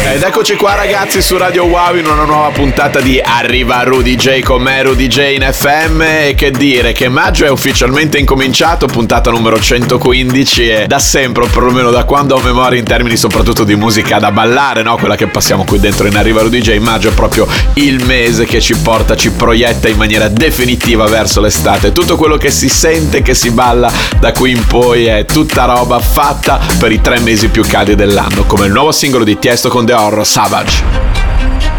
Ed eccoci qua ragazzi su Radio Wow in una nuova puntata di Arriva Rudy J con me Rudy J in FM e che dire che maggio è ufficialmente incominciato, puntata numero 115 e da sempre, o perlomeno da quando ho memoria in termini soprattutto di musica da ballare, no? quella che passiamo qui dentro in Arriva Rudy J, maggio è proprio il mese che ci porta, ci proietta in maniera definitiva verso l'estate. Tutto quello che si sente, che si balla da qui in poi è tutta roba fatta per i tre mesi più caldi dell'anno, come il nuovo singolo di Tiesto con The Horror Savage.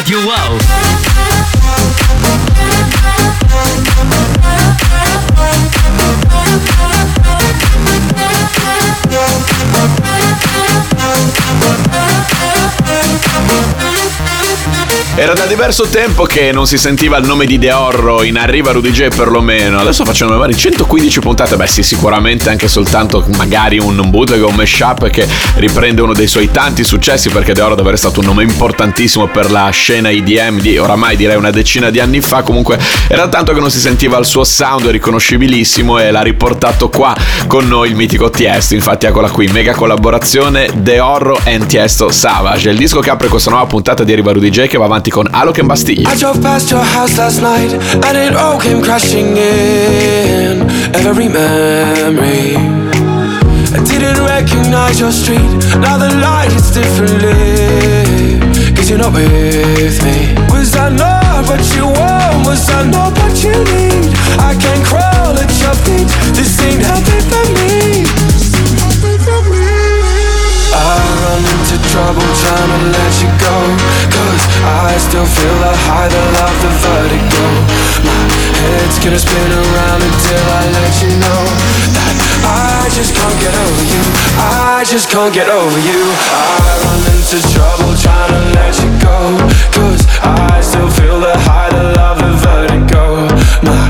Radio Wow. Era da diverso tempo che non si sentiva il nome di De Horro in Arriva Rudy J perlomeno. Adesso facciamo magari 115 puntate. Beh, sì, sicuramente anche soltanto magari un bootleg o un mashup che riprende uno dei suoi tanti successi. Perché De Horro deve essere stato un nome importantissimo per la scena IDM di oramai direi una decina di anni fa. Comunque era tanto che non si sentiva il suo sound riconoscibilissimo e l'ha riportato qua con noi il mitico Tiesto. Infatti, eccola qui, mega collaborazione De Horro and Tiesto Savage. È il disco che apre questa nuova puntata di Arriva Rudy J che va avanti con Alok Bastille. I drove past your house last night and it all came crashing in. Every memory. I didn't recognize your street. Now the light is differently. Cause you're not with me. Was I not what you want? Was I not what you need? I can crawl at your feet. This ain't healthy for me. I run into trouble trying to let you go I still feel the high, the love, the vertigo. My head's gonna spin around until I let you know That I just can't get over you. I just can't get over you. I run into trouble trying to let you go. Cause I still feel the high, the love, the vertigo. My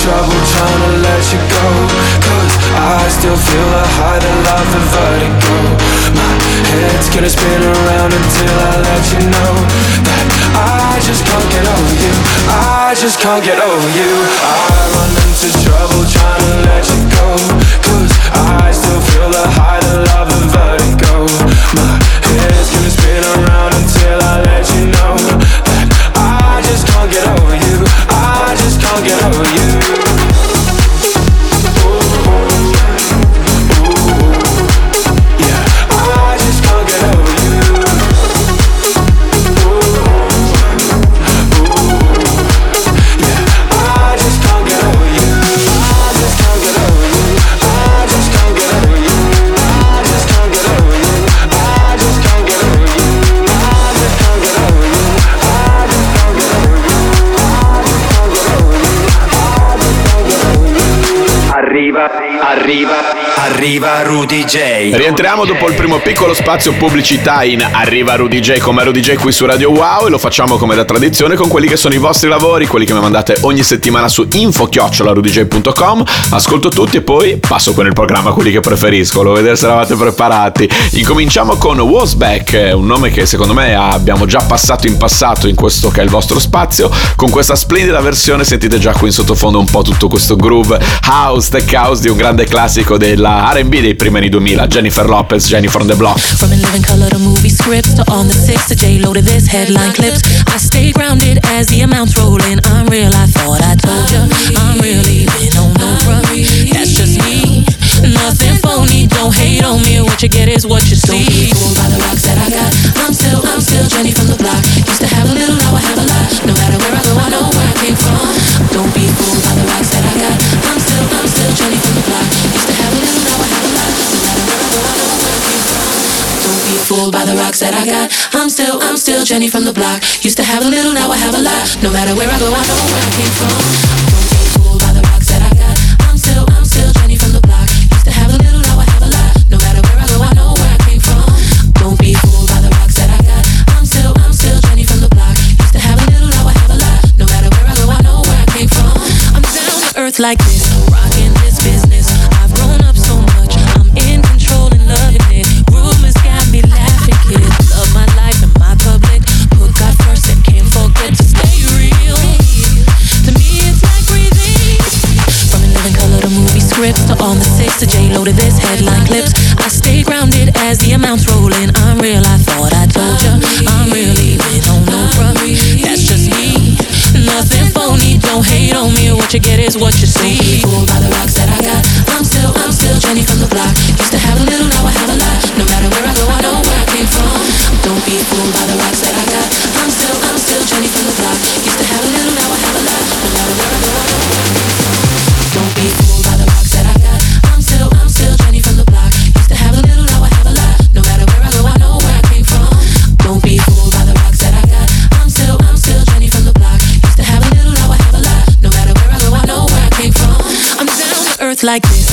trouble trying to let you go. Cause I still feel the high, the love, the vertigo. My head's gonna spin around until I let you know that I just can't get over you. I just can't get over you. I run into trouble trying to let you go. Cause I still feel the high, the love, the vertigo. My head's gonna get over you. Viva arriva Rudy J. Rientriamo dopo il primo piccolo spazio pubblicità in Arriva Rudy J come Rudy J qui su Radio Wow e lo facciamo come da tradizione con quelli che sono i vostri lavori, quelli che mi mandate ogni settimana su info-rudyj.com. Ascolto tutti e poi passo con il programma quelli che preferisco, volevo vedere se eravate preparati. Incominciamo con Wasback, un nome che secondo me abbiamo già passato in passato in questo che è il vostro spazio. Con questa splendida versione sentite già qui in sottofondo un po' tutto questo groove house, tech house di un grande classico della R&B dei primi anni 2000, Jennifer Lopez, Jennifer on the Block. From in living color to movie scripts to on the six to J Lo to this headline clips. I stay grounded as the amounts roll in. I'm real, I thought I told ya. I'm really been on no front. That's just me. Nothing phony, don't hate on me. What you get is what you see. Don't be fooled by the rocks that I got. I'm still, I'm still Jenny from the block. Used to have a little, now I have a lot. No matter where I go, I know where I came from. Don't be fooled by the rocks that I got. I'm still, I'm still Jenny from the block. Fooled by the rocks that I got. I'm still, I'm still Jenny from the block. Used to have a little, now I have a lot. No matter where I go, I know where I came from. Don't fooled by the rocks that I got. I'm still, I'm still from the block. Used to have a little, now I have a lot. No matter where I go, I know where I came from. Don't be fooled by the rocks that I got. I'm still, I'm still from the block. Used to have a little, now I have a lot. No matter where I go, I know where I came from. I'm down to earth like this, as the amounts rolling. I'm real, I thought I told ya. I'm really been on no front. That's just me. Nothing phony, don't hate on me. What you get is what you see. Don't be fooled by the rocks that I got. I'm still, I'm still Jenny from the block. Used to have a little, now I have a lot. No matter where I go, I know where I came from. Don't be fooled by the rocks that I got. I'm still, I'm still Jenny like this,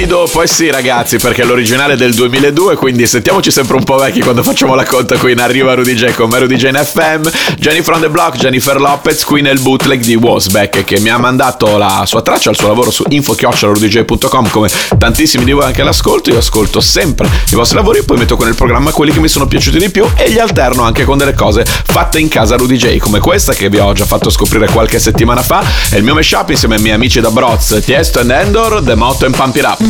Vent'anni dopo, eh sì ragazzi, perché l'originale è del 2002, quindi sentiamoci sempre un po' vecchi quando facciamo la conta qui in Arriva Rudy J con Rudy J in FM, Jennifer on the Block, Jennifer Lopez, qui nel bootleg di Wasback che mi ha mandato la sua traccia, il suo lavoro su info-rudyj.com come tantissimi di voi anche l'ascolto, io ascolto sempre i vostri lavori poi metto con il programma quelli che mi sono piaciuti di più e li alterno anche con delle cose fatte in casa Rudy J come questa che vi ho già fatto scoprire qualche settimana fa, è il mio mashup insieme ai miei amici da Broz, Tiesto and Endor, The Motto and Pump It Up.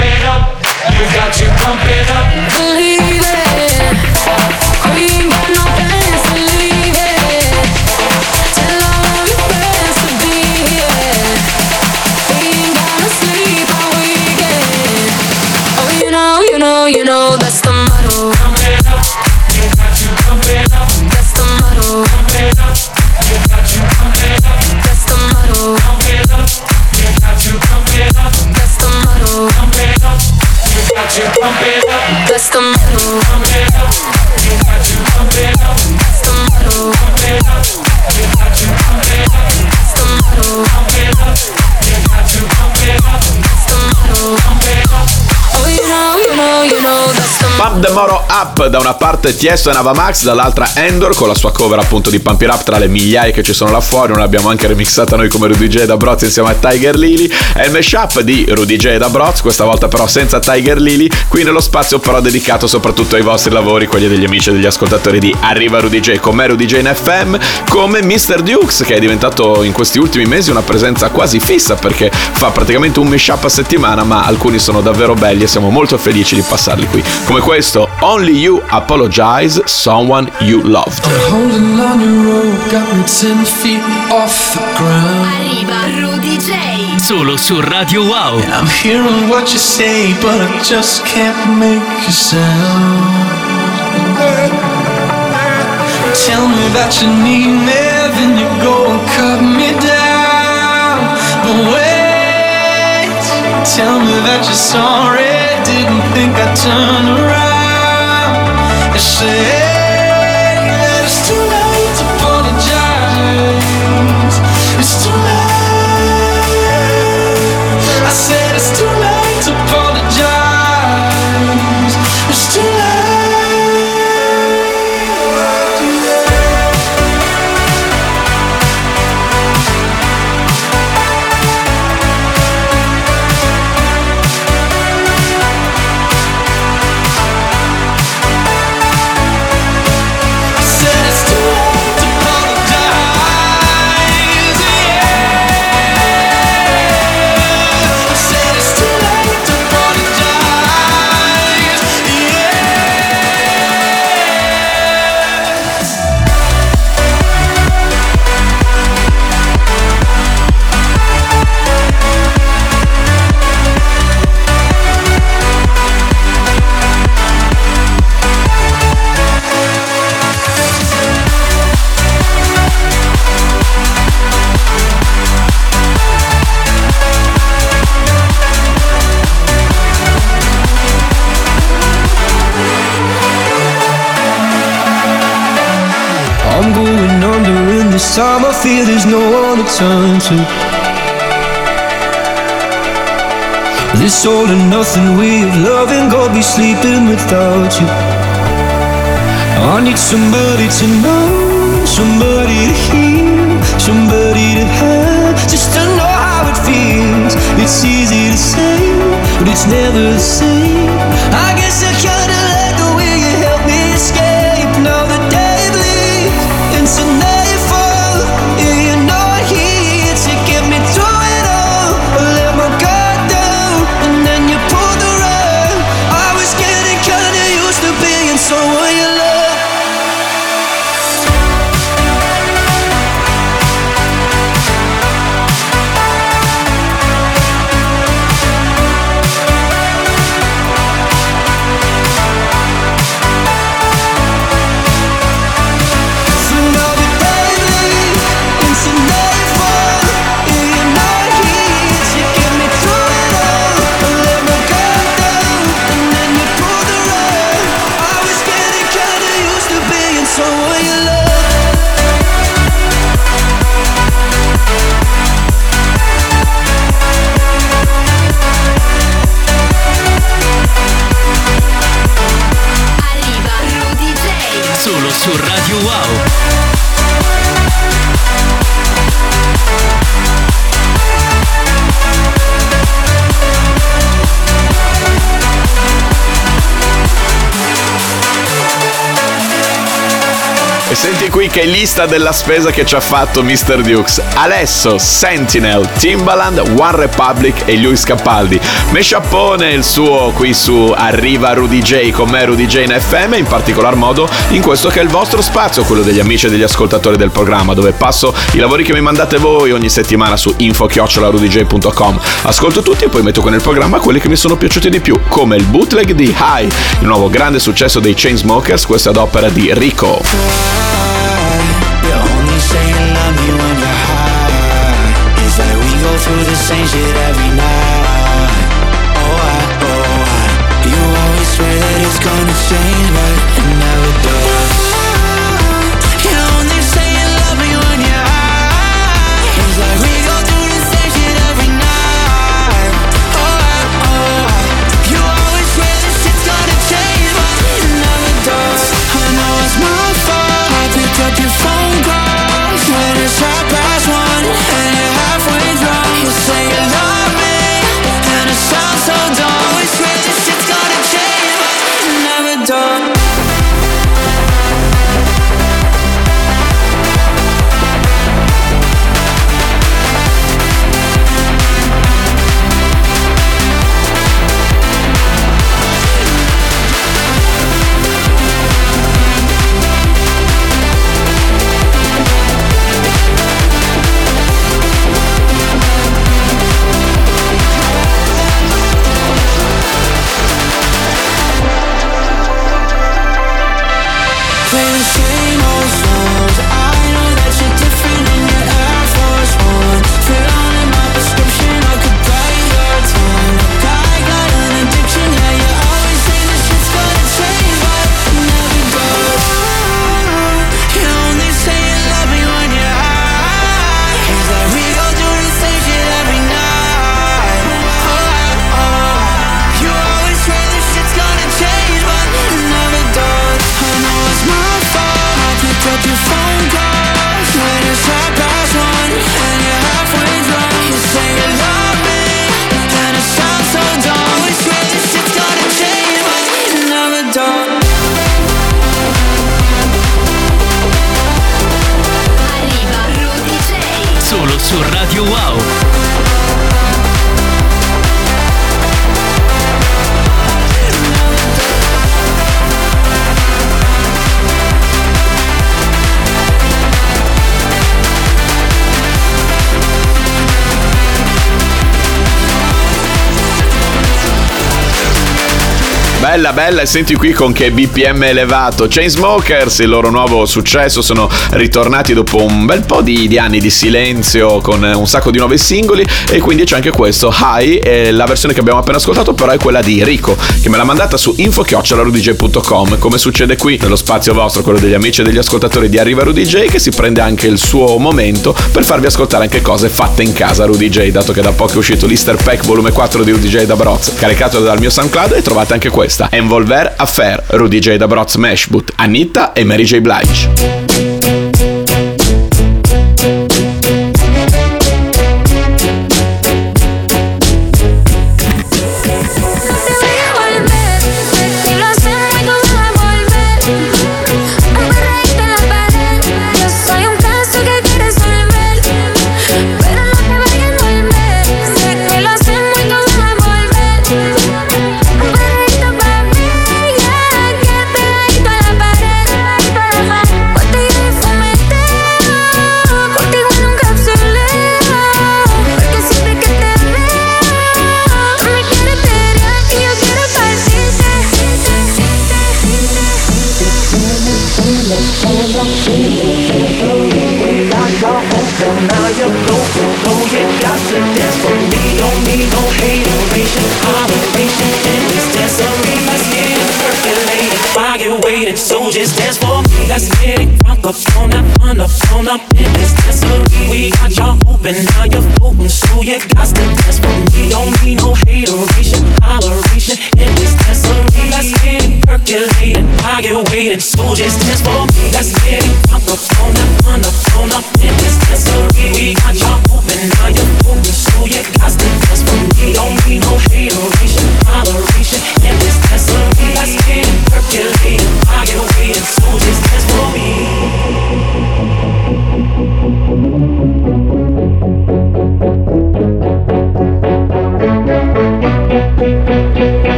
know? You pump it up. The motto. Pump it up. Got pump it up. The motto. Pump it up. Got pump it up. The motto. Pump it up. Got pump it up. The motto. Oh, you know, you know, you know. Pump the Moro Up. Da una parte Tiesto e Navamax, dall'altra Endor con la sua cover appunto di Pump It Up tra le migliaia che ci sono là fuori, non l'abbiamo anche remixata noi come Rudy J da Broz insieme a Tiger Lily, è il mashup di Rudy J da Broz, questa volta però senza Tiger Lily, qui nello spazio però dedicato soprattutto ai vostri lavori, quelli degli amici e degli ascoltatori di Arriva Rudy J, con me Rudy J in FM, come Mr. Dukes che è diventato in questi ultimi mesi una presenza quasi fissa perché fa praticamente un mashup a settimana, ma alcuni sono davvero belli e siamo molto felici di passarli qui, come questo Only You Apologize, Someone You Loved. Holding on your rope got me ten feet off the ground. Arriva Rudy J. Solo su Radio Wow. I'm hearing what you say, but I just can't make a sound. Tell me that you need me, then you go and cut me down. But wait, tell me that you're sorry, didn't think I'd turn around and say time I feel there's no one to turn to. This all or nothing way of loving Go be sleeping without you. I need somebody to know Somebody to hear Somebody to have Just to know how it feels. It's easy to say But it's never the same su Radio Wow. E senti qui che lista della spesa che ci ha fatto Mr. Dukes. Alesso, Sentinel, Timbaland, One Republic e Luis Capaldi. Mesciappone il suo qui su Arriva Rudy J con me Rudy J in FM, in particolar modo in questo che è il vostro spazio, quello degli amici e degli ascoltatori del programma, dove passo i lavori che mi mandate voi ogni settimana su info-rudyj.com. Ascolto tutti e poi metto con il programma quelli che mi sono piaciuti di più, come il bootleg di High, il nuovo grande successo dei Chainsmokers, questo ad opera di Rico. Through the same shit every night. Oh, I, oh, I. You always swear that it's gonna change, but Bella, bella, e senti qui con che BPM elevato. Chainsmokers, il loro nuovo successo, sono ritornati dopo un bel po' di, di anni di silenzio con un sacco di nuovi singoli. E quindi c'è anche questo High, la versione che abbiamo appena ascoltato però è quella di Rico, che me l'ha mandata su info-rudyj.com, come succede qui nello spazio vostro, quello degli amici e degli ascoltatori di Arriva Rudy J, che si prende anche il suo momento per farvi ascoltare anche cose fatte in casa. Rudy J, dato che da poco è uscito l'Easter Pack volume 4 di Rudy J da Broz, caricato dal mio SoundCloud e trovate anche questa, Envolver Affair, Rudy J. Da Broz Mashboot, Anita e Mary J. Blige.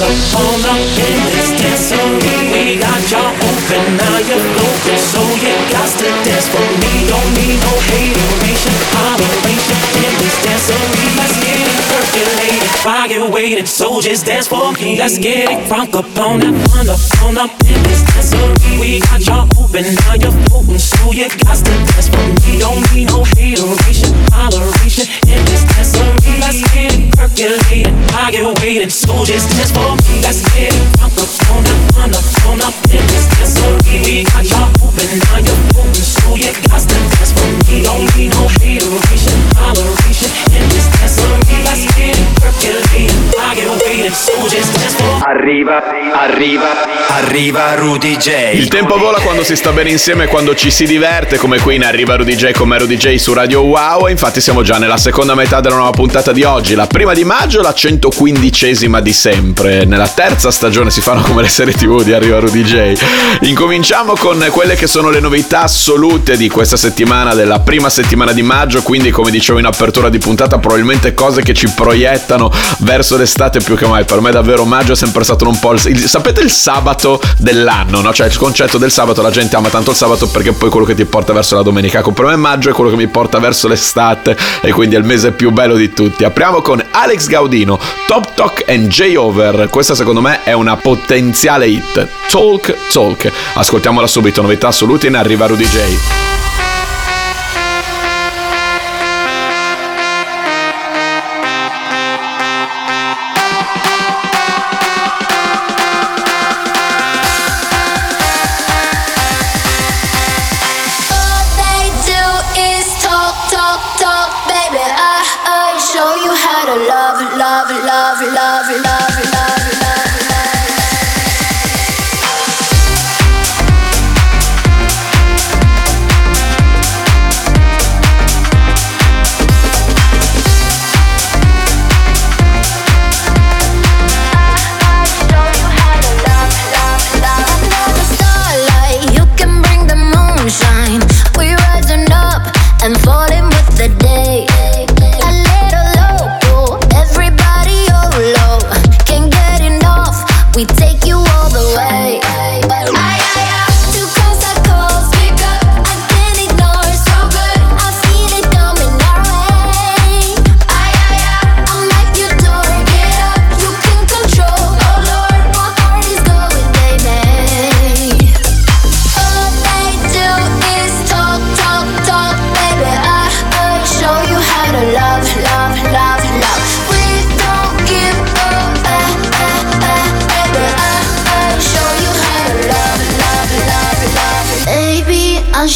Up, on up, in this dance dancery. We got y'all open, now you're open, so you got to dance for me. Don't need no hateration, holleration in this dancery. Let's get it percolated, I get waiting, so just dance for me. Let's get it crunk up on up, on up, on up in this. We got y'all open, now you're open, so you got to dance for me. Don't need no hateration, holleration in this dancery. Let's get it percolated, I get waiting, so just dance for me. Let's get it crunk up on up, on up, on up in this dancery. We got y'all open, now you're open, so you got to dance for me. Don't need no hateration, holleration in this dancery. Let's get it percolated, I get waiting, so just dance for me. Arriva, arriva, arriva Rudy J. Il tempo vola quando si sta bene insieme e quando ci si diverte, come qui in Arriva Rudy J come Rudy J su Radio Wow. E infatti siamo già nella seconda metà della nuova puntata di oggi, la prima di maggio, la 115esima di sempre. Nella terza stagione si fanno come le serie TV di Arriva Rudy J. Incominciamo con quelle che sono le novità assolute di questa settimana, della prima settimana di maggio. Quindi, come dicevo in apertura di puntata, probabilmente cose che ci proiettano verso l'estate più che mai. Per me, davvero, maggio è sempre stato un po' il- sapete il sabato dell'anno, no? Cioè il concetto del sabato, la gente ama tanto il sabato perché poi quello che ti porta verso la domenica. Ecco, per me maggio è quello che mi porta verso l'estate e quindi è il mese più bello di tutti. Apriamo con Alex Gaudino, Top Talk and J Over. Questa secondo me è una potenziale hit. Talk Talk. Ascoltiamola subito, novità assolute in arriva Rudy J.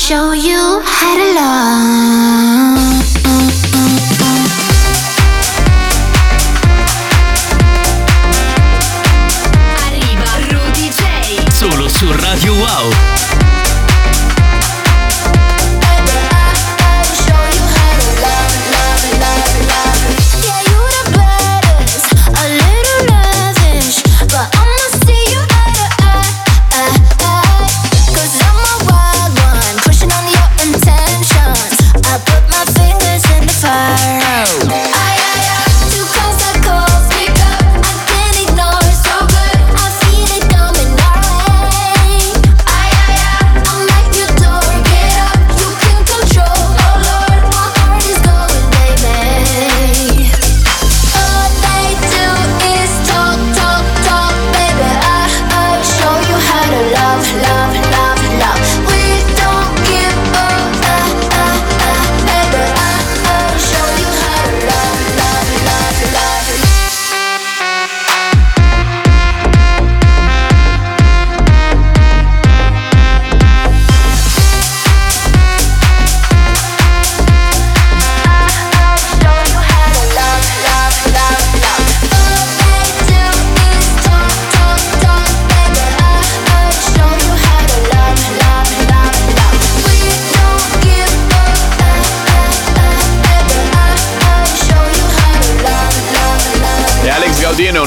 show you how to love.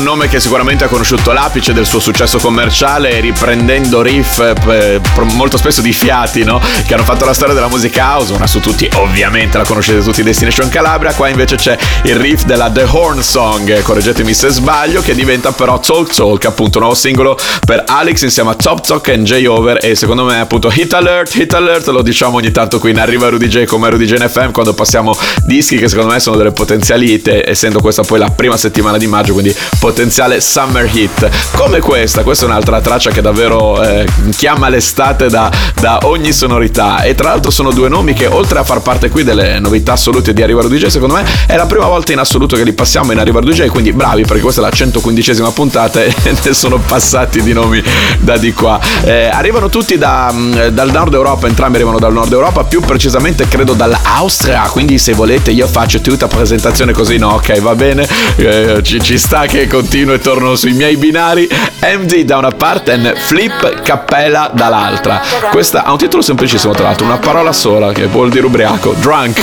Nome che sicuramente ha conosciuto l'apice del suo successo commerciale riprendendo riff eh, molto spesso di fiati, no? Che hanno fatto la storia della musica house, una su tutti, ovviamente la conoscete tutti Destination Calabria, qua invece c'è il riff della The Horn Song, correggetemi se sbaglio, che diventa però Talk Talk, appunto un nuovo singolo per Alex insieme a Top Talk e J Over e secondo me appunto Hit Alert, Hit Alert, lo diciamo ogni tanto qui in Arriva Rudy J come Rudy J FM quando passiamo dischi che secondo me sono delle potenziali hit, essendo questa poi la prima settimana di maggio, quindi potenziale summer hit. Come questa, questa è un'altra traccia che davvero eh, chiama l'estate da, da ogni sonorità e tra l'altro sono due nomi che oltre a far parte qui delle novità assolute di Arriva Rudy J, secondo me è la prima volta in assoluto che li passiamo in Arriva Rudy J, quindi bravi perché questa è la 115esima puntata e ne sono passati di nomi da di qua. Eh, arrivano tutti da, mm, dal nord Europa, entrambi arrivano dal nord Europa, più precisamente credo dall'Austria, quindi se volete io faccio tutta presentazione così, no, ok, va bene, eh, ci, ci sta che continuo e torno sui miei binari. MD da una parte e Flip Cappella dall'altra. Questa ha un titolo semplicissimo tra l'altro, una parola sola che vuol dire ubriaco, drunk.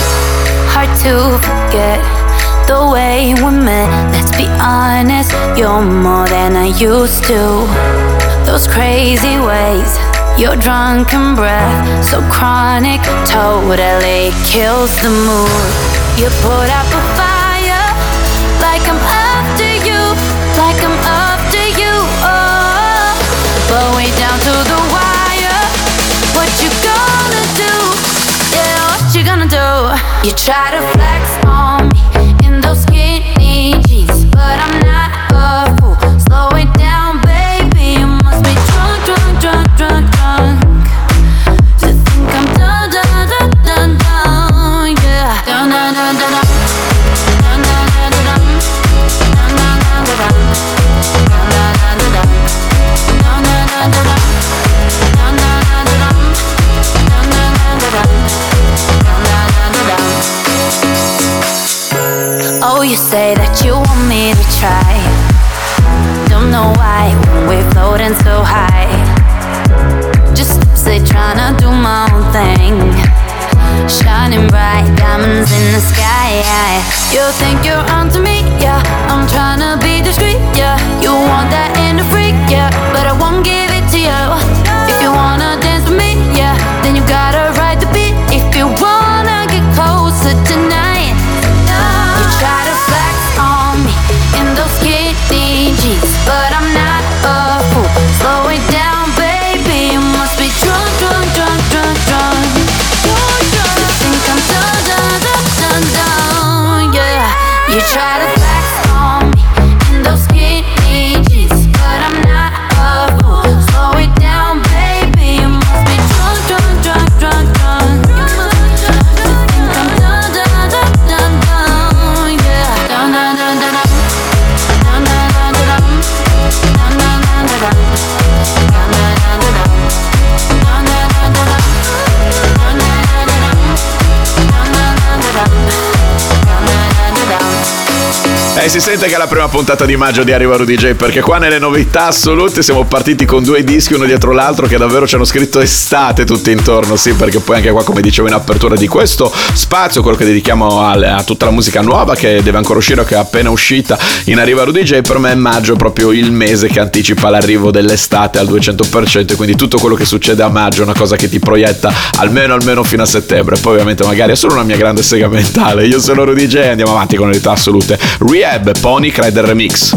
hard to forget the way we met. Let's be honest, you're more than I used to. Those crazy ways, your drunken breath, so chronic, totally kills the mood. You put out the fire You oh. all the way down to the wire. What you gonna do? Yeah, what you gonna do? You try to flex on in the sky. You think you're onto me, yeah. I'm tryna be E si sente che è la prima puntata di maggio di Arriva Rudy J perché qua nelle novità assolute siamo partiti con due dischi uno dietro l'altro che davvero ci hanno scritto estate tutti intorno, sì, perché poi anche qua come dicevo in apertura di questo spazio, quello che dedichiamo al- a, tutta la musica nuova che deve ancora uscire o che è appena uscita in Arriva Rudy J, per me maggio è proprio il mese che anticipa l'arrivo dell'estate al 200% e quindi tutto quello che succede a maggio è una cosa che ti proietta almeno almeno fino a settembre, poi ovviamente magari è solo una mia grande sega mentale, io sono Rudy J andiamo avanti con le novità assolute. Lab, Pony Crider Remix.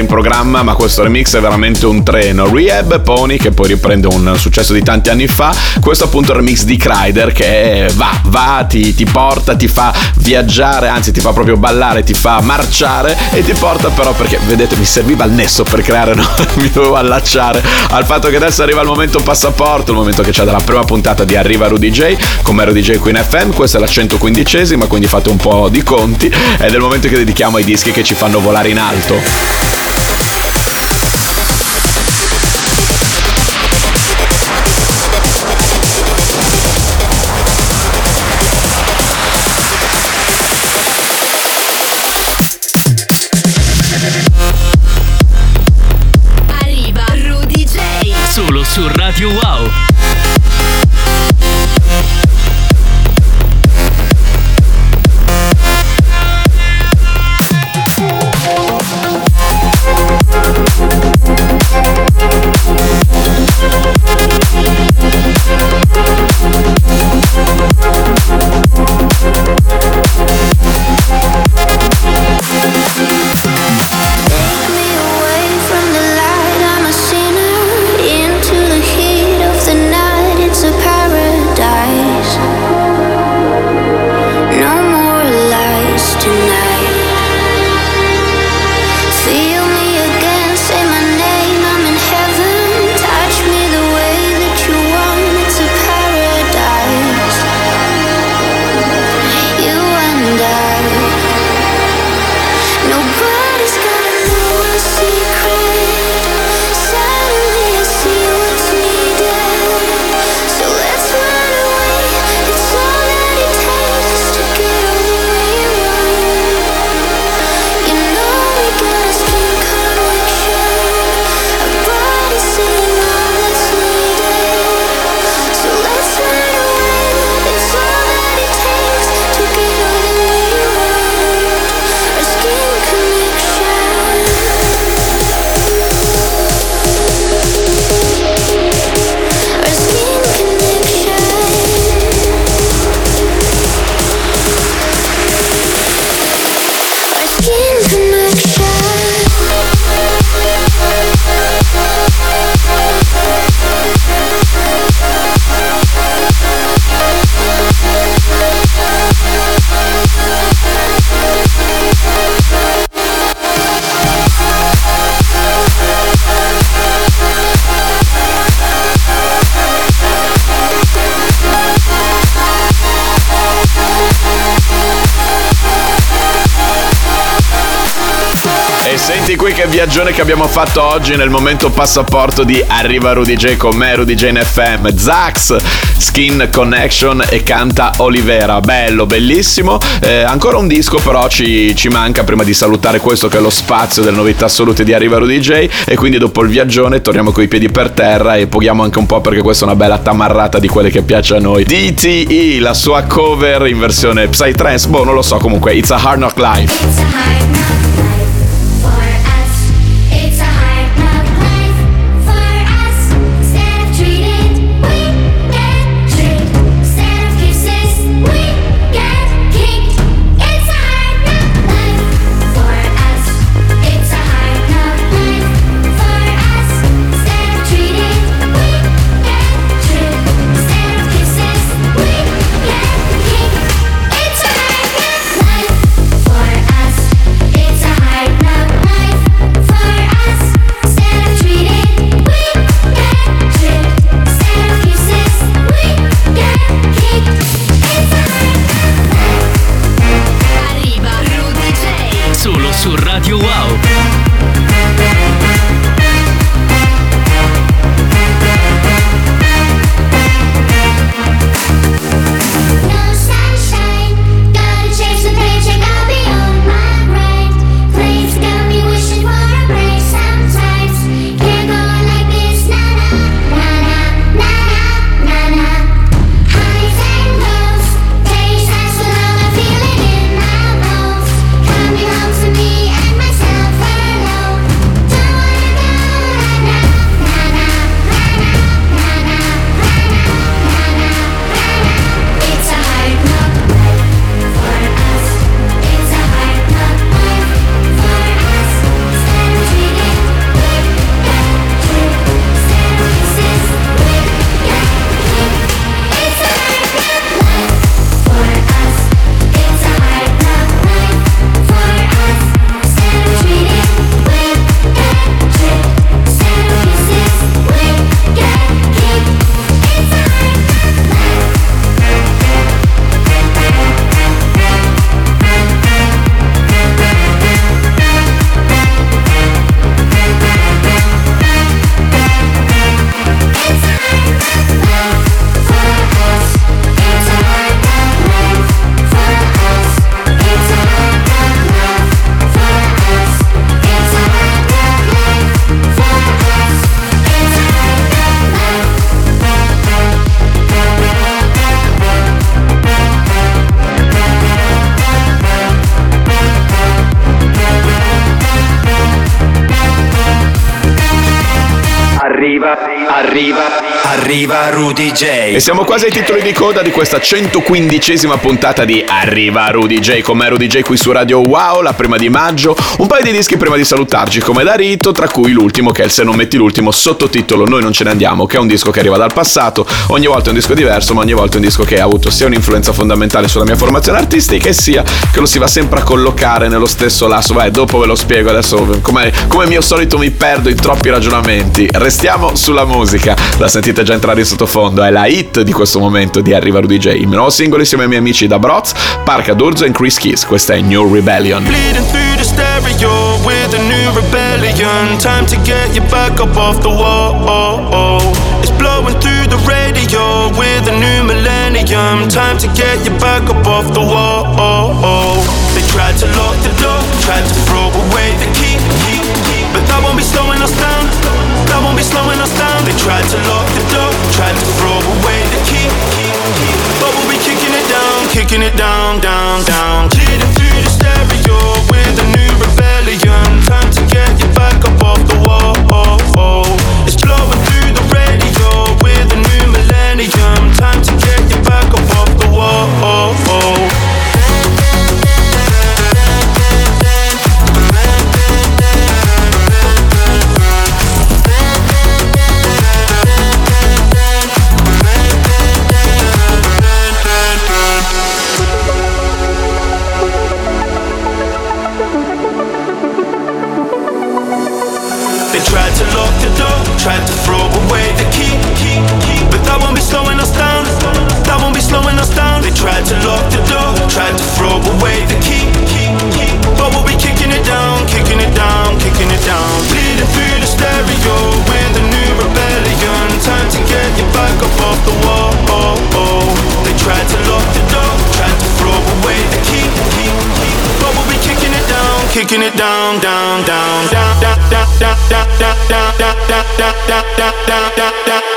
In programma, ma questo remix è veramente un treno. Rehab Pony, che poi riprende un successo di tanti anni fa. Questo appunto è il remix di Kryder che va, va, ti, ti porta, ti fa viaggiare, anzi ti fa proprio ballare, ti fa marciare e ti porta però perché, vedete, mi serviva il nesso per creare, no? mi dovevo allacciare al fatto che adesso arriva il momento passaporto, il momento che c'è dalla prima puntata di Arriva Rudy J, come Rudy J qui in FM, questa è la 115esima, quindi fate un po' di conti ed è il momento che dedichiamo ai dischi che ci fanno volare in alto. Che abbiamo fatto oggi nel momento passaporto di Arriva Rudy J con me, Rudy J in FM, Zax, Skin Connection e canta Olivera. Bello, bellissimo. Eh, ancora un disco però ci, ci manca prima di salutare questo che è lo spazio delle novità assolute di Arriva Rudy J e quindi dopo il viaggione torniamo coi piedi per terra e poghiamo anche un po' perché questa è una bella tamarrata di quelle che piace a noi. DTE, la sua cover in versione Psytrance, boh non lo so comunque. It's a hard knock life E siamo quasi ai titoli di coda di questa 115esima puntata di Arriva Rudy J con me Rudy J qui su Radio Wow, la prima di maggio. Un paio di dischi prima di salutarci come da rito, tra cui l'ultimo che è il Se non metti l'ultimo sottotitolo Noi non ce ne andiamo, che è un disco che arriva dal passato. Ogni volta è un disco diverso, ma ogni volta è un disco che ha avuto sia un'influenza fondamentale sulla mia formazione artistica e sia che lo si va sempre a collocare nello stesso lasso. Vai, dopo ve lo spiego, adesso come, come mio solito mi perdo in troppi ragionamenti. Restiamo sulla musica, la sentite già entrare in sottofondo, è la hit di questo momento di Arriva Rudy J. Il nuovo singolo insieme ai miei amici da Broz, Parca D'Urzo e Chris Kiss. Questa è New Rebellion. With. Time to get you back up off the wall. They tried to lock the door, tried to throw away the key. But that won't be slowing us down. That won't be slowing us down. They tried to lock the door, tried to throw away the key. But we'll be kicking it down, kicking it down, down, down. Bleeding tried to lock the door, tried to throw away the key. key, key. But that won't be slowing us down. That won't be slowing us down. They tried to lock the door, tried to throw away the key. key, key. But we'll be kicking it down, kicking it down, kicking it down. Bleeding through the stereo with a new rebellion. Time to get you back up off the wall. They tried to lock the door, kicking it down, down, down, down, down, down, down, down, down, down, down, down, down, down, down, down,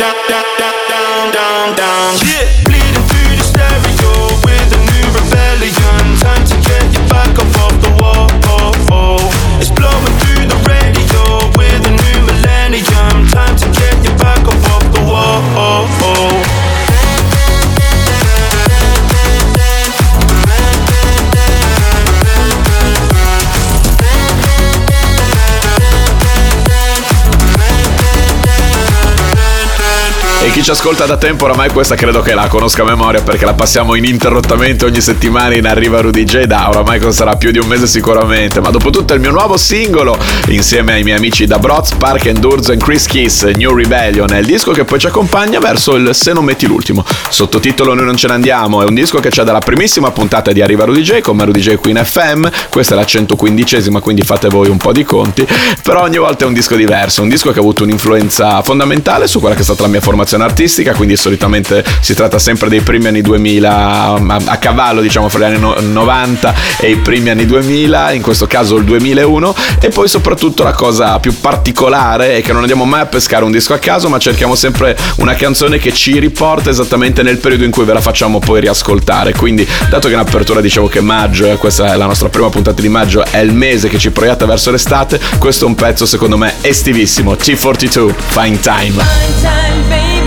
ci ascolta da tempo oramai questa credo che la conosca a memoria perché la passiamo ininterrottamente ogni settimana in Arriva Rudy J. Da oramai sarà? Più di un mese sicuramente. Ma dopo tutto il mio nuovo singolo insieme ai miei amici da Broz, Park Endurzo e Chris Kiss, New Rebellion, è il disco che poi ci accompagna verso il Se non metti l'ultimo. Sottotitolo Noi non ce ne andiamo, è un disco che c'è dalla primissima puntata di Arriva Rudy J con Rudy J qui in FM, questa è la 115esima quindi fate voi un po' di conti, però ogni volta è un disco diverso, un disco che ha avuto un'influenza fondamentale su quella che è stata la mia formazione artistica, quindi solitamente si tratta sempre dei primi anni 2000 a, a cavallo diciamo fra gli anni no- 90 e i primi anni 2000, in questo caso il 2001 e poi soprattutto la cosa più particolare è che non andiamo mai a pescare un disco a caso ma cerchiamo sempre una canzone che ci riporta esattamente nel periodo in cui ve la facciamo poi riascoltare, quindi dato che in apertura dicevo che maggio, questa è la nostra prima puntata di maggio, è il mese che ci proietta verso l'estate, questo è un pezzo secondo me estivissimo, T42, Fine Time. Rudy J.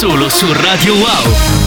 Solo su Radio Wow.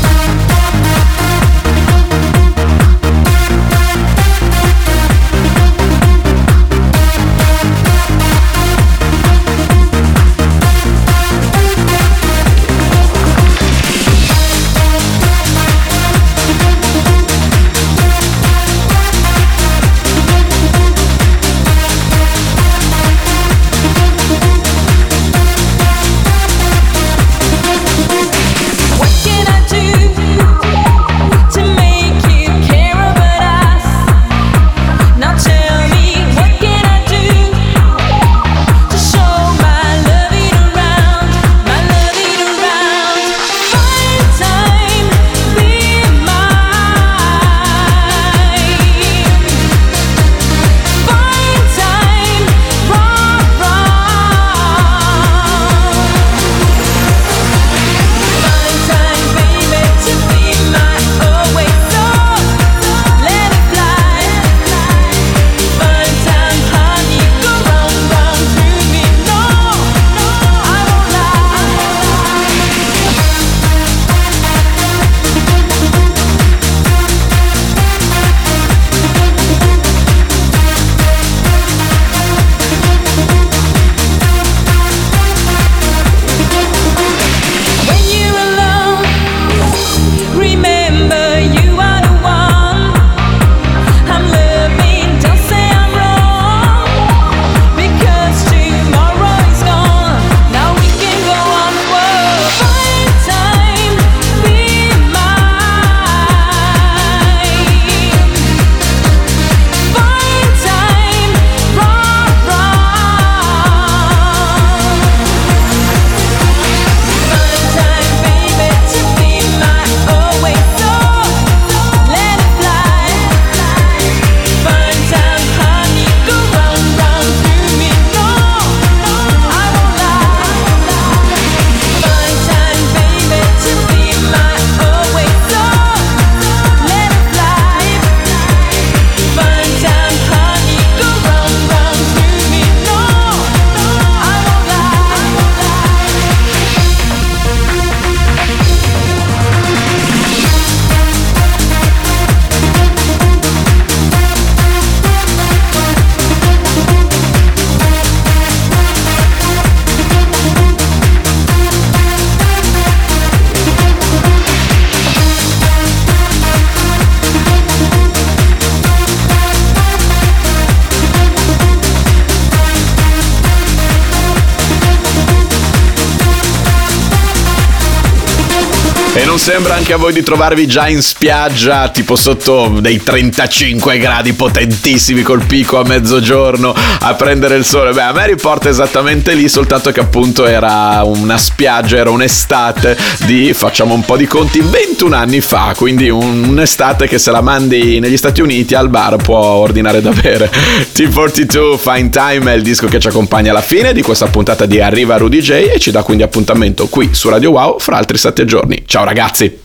Sembra anche a voi di trovarvi già in spiaggia, tipo sotto dei 35 gradi potentissimi col picco a mezzogiorno a prendere il sole? Beh, a me riporta esattamente lì, soltanto che appunto era una spiaggia, era un'estate di, facciamo un po' di conti, 21 anni fa, quindi un- un'estate che se la mandi negli Stati Uniti al bar può ordinare da bere. T42 Fine Time è il disco che ci accompagna alla fine di questa puntata di Arriva Rudy J e ci dà quindi appuntamento qui su Radio Wow fra altri 7 giorni. Ciao ragazzi! c'est